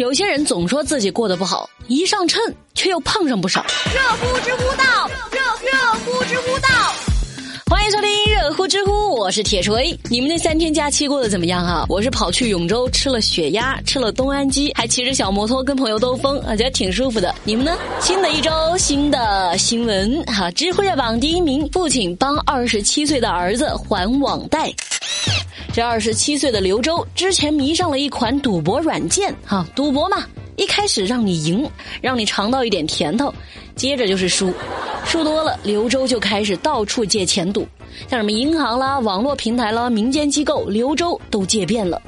有些人总说自己过得不好，一上秤却又胖上不少。热乎知乎道，热热乎知乎道。欢迎收听热乎知乎，我是铁锤。你们那三天假期过得怎么样啊？我是跑去永州吃了血鸭，吃了东安鸡，还骑着小摩托跟朋友兜风，啊，觉得挺舒服的。你们呢？新的一周，新的新闻哈。知乎热榜第一名，父亲帮二十七岁的儿子还网贷。这二十七岁的刘周之前迷上了一款赌博软件，哈，赌博嘛，一开始让你赢，让你尝到一点甜头，接着就是输，输多了，刘周就开始到处借钱赌，像什么银行啦、网络平台啦、民间机构，刘周都借遍了，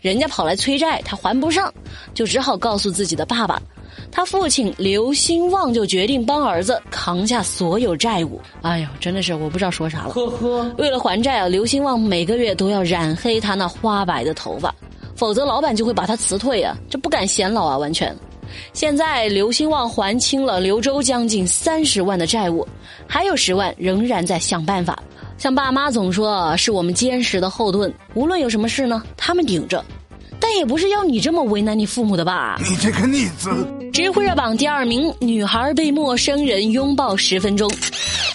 人家跑来催债，他还不上，就只好告诉自己的爸爸。他父亲刘兴旺就决定帮儿子扛下所有债务。哎呦，真的是我不知道说啥了。呵呵，为了还债啊，刘兴旺每个月都要染黑他那花白的头发，否则老板就会把他辞退啊，这不敢显老啊，完全。现在刘兴旺还清了刘州将近三十万的债务，还有十万仍然在想办法。像爸妈总说是我们坚实的后盾，无论有什么事呢，他们顶着。但也不是要你这么为难你父母的吧？你这个逆子！知乎热榜第二名，女孩被陌生人拥抱十分钟。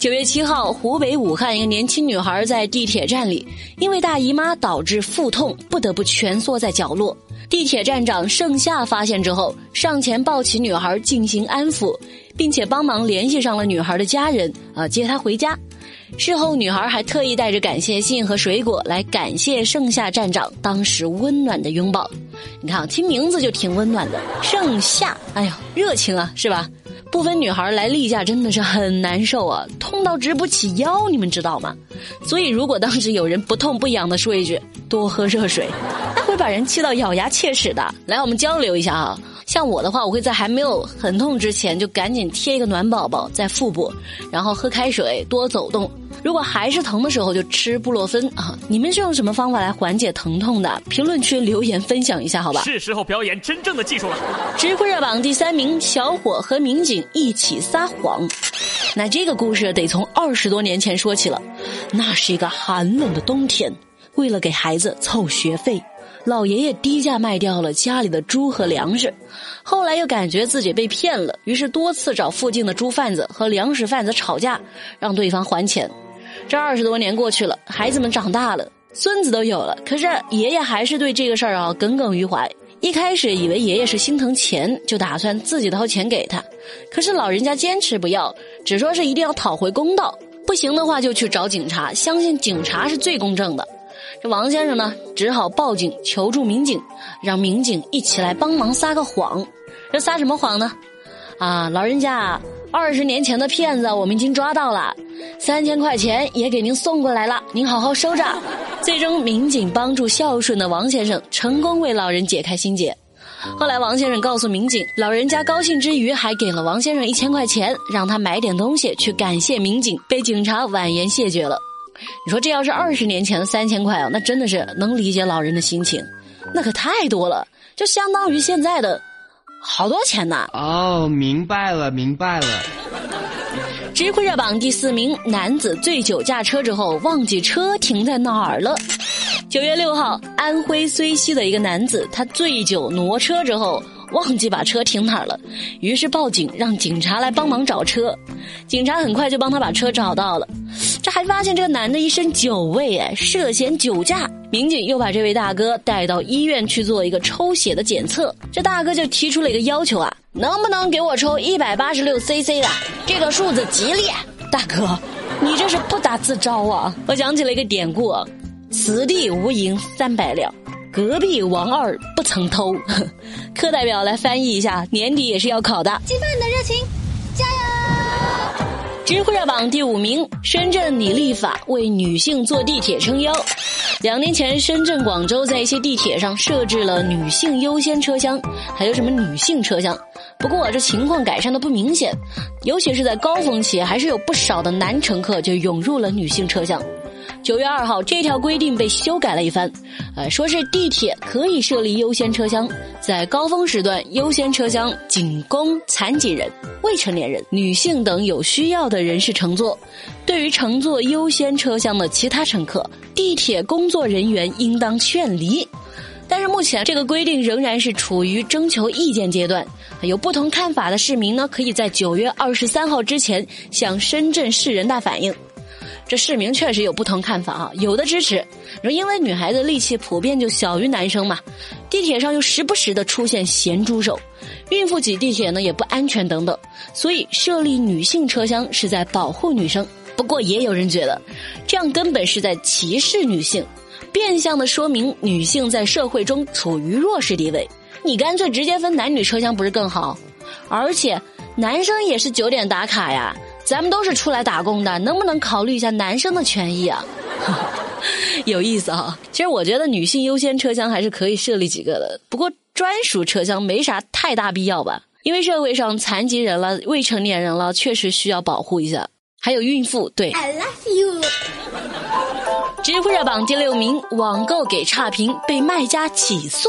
九月七号，湖北武汉一个年轻女孩在地铁站里，因为大姨妈导致腹痛，不得不蜷缩在角落。地铁站长盛夏发现之后，上前抱起女孩进行安抚，并且帮忙联系上了女孩的家人，啊，接她回家。事后，女孩还特意带着感谢信和水果来感谢盛夏站长当时温暖的拥抱。你看，听名字就挺温暖的，盛夏，哎呦，热情啊，是吧？部分女孩来例假真的是很难受啊，痛到直不起腰，你们知道吗？所以，如果当时有人不痛不痒的说一句“多喝热水”，那会把人气到咬牙切齿的。来，我们交流一下啊。像我的话，我会在还没有很痛之前就赶紧贴一个暖宝宝在腹部，然后喝开水，多走动。如果还是疼的时候，就吃布洛芬啊！你们是用什么方法来缓解疼痛的？评论区留言分享一下，好吧？是时候表演真正的技术了。知乎热榜第三名，小伙和民警一起撒谎。那这个故事得从二十多年前说起了。那是一个寒冷的冬天，为了给孩子凑学费，老爷爷低价卖掉了家里的猪和粮食。后来又感觉自己被骗了，于是多次找附近的猪贩子和粮食贩子吵架，让对方还钱。这二十多年过去了，孩子们长大了，孙子都有了，可是爷爷还是对这个事儿啊耿耿于怀。一开始以为爷爷是心疼钱，就打算自己掏钱给他，可是老人家坚持不要，只说是一定要讨回公道，不行的话就去找警察，相信警察是最公正的。这王先生呢，只好报警求助民警，让民警一起来帮忙撒个谎。这撒什么谎呢？啊，老人家。二十年前的骗子，我们已经抓到了，三千块钱也给您送过来了，您好好收着。最终，民警帮助孝顺的王先生成功为老人解开心结。后来，王先生告诉民警，老人家高兴之余还给了王先生一千块钱，让他买点东西去感谢民警，被警察婉言谢绝了。你说这要是二十年前的三千块啊，那真的是能理解老人的心情，那可太多了，就相当于现在的。好多钱呢！哦，明白了，明白了。知乎热榜第四名，男子醉酒驾车之后忘记车停在哪儿了。九月六号，安徽睢溪的一个男子，他醉酒挪车之后。忘记把车停哪儿了，于是报警让警察来帮忙找车。警察很快就帮他把车找到了，这还发现这个男的一身酒味，哎，涉嫌酒驾。民警又把这位大哥带到医院去做一个抽血的检测。这大哥就提出了一个要求啊，能不能给我抽一百八十六 cc 的？这个数字吉利。大哥，你这是不打自招啊！我想起了一个典故，此地无银三百两。隔壁王二不曾偷，课代表来翻译一下，年底也是要考的。激发你的热情，加油！知乎热榜第五名，深圳拟立法为女性坐地铁撑腰。两年前，深圳、广州在一些地铁上设置了女性优先车厢，还有什么女性车厢？不过这情况改善的不明显，尤其是在高峰期，还是有不少的男乘客就涌入了女性车厢。九月二号，这条规定被修改了一番，呃，说是地铁可以设立优先车厢，在高峰时段，优先车厢仅供残疾人、未成年人、女性等有需要的人士乘坐。对于乘坐优先车厢的其他乘客，地铁工作人员应当劝离。但是目前这个规定仍然是处于征求意见阶段，有不同看法的市民呢，可以在九月二十三号之前向深圳市人大反映。这市民确实有不同看法啊，有的支持，因为女孩子力气普遍就小于男生嘛，地铁上又时不时的出现咸猪手，孕妇挤地铁呢也不安全等等，所以设立女性车厢是在保护女生。不过也有人觉得，这样根本是在歧视女性，变相的说明女性在社会中处于弱势地位。你干脆直接分男女车厢不是更好？而且男生也是九点打卡呀。咱们都是出来打工的，能不能考虑一下男生的权益啊？有意思啊。其实我觉得女性优先车厢还是可以设立几个的，不过专属车厢没啥太大必要吧？因为社会上残疾人了、未成年人了，确实需要保护一下，还有孕妇。对，I love you。知乎热榜第六名，网购给差评被卖家起诉。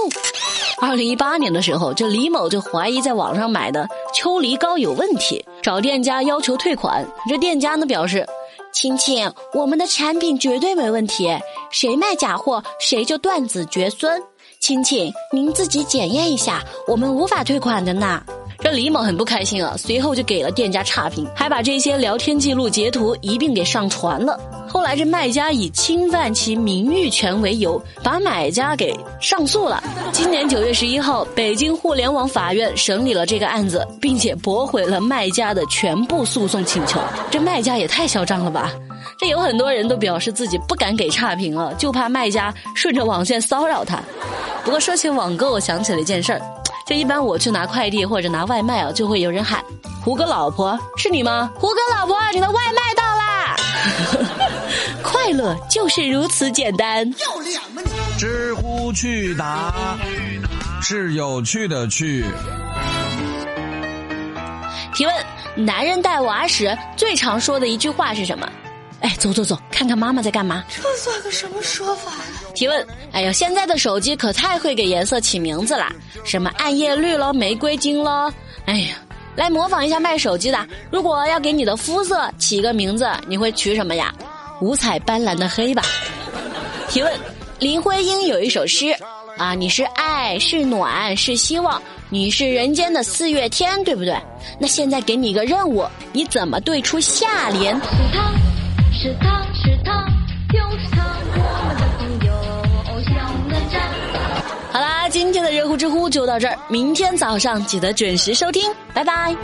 二零一八年的时候，这李某就怀疑在网上买的秋梨膏有问题，找店家要求退款。这店家呢表示：“亲亲，我们的产品绝对没问题，谁卖假货谁就断子绝孙。亲亲，您自己检验一下，我们无法退款的呢。”这李某很不开心啊，随后就给了店家差评，还把这些聊天记录截图一并给上传了。后来这卖家以侵犯其名誉权为由，把买家给上诉了。今年九月十一号，北京互联网法院审理了这个案子，并且驳回了卖家的全部诉讼请求。这卖家也太嚣张了吧！这有很多人都表示自己不敢给差评了，就怕卖家顺着网线骚扰他。不过说起网购，我想起了一件事儿。就一般我去拿快递或者拿外卖啊，就会有人喊：“胡歌老婆是你吗？胡歌老婆，你的外！”就是如此简单。要脸吗你？知乎去答是有趣的去。提问：男人带娃时最常说的一句话是什么？哎，走走走，看看妈妈在干嘛。这算个什么说法呀？提问：哎呀，现在的手机可太会给颜色起名字啦，什么暗夜绿了、玫瑰金了。哎呀，来模仿一下卖手机的。如果要给你的肤色起一个名字，你会取什么呀？五彩斑斓的黑吧。提问：林徽因有一首诗啊，你是爱，是暖，是希望，你是人间的四月天，对不对？那现在给你一个任务，你怎么对出下联？是他是他，就是他，我们的朋友，偶像的家。好啦，今天的热乎知乎就到这儿，明天早上记得准时收听，拜拜。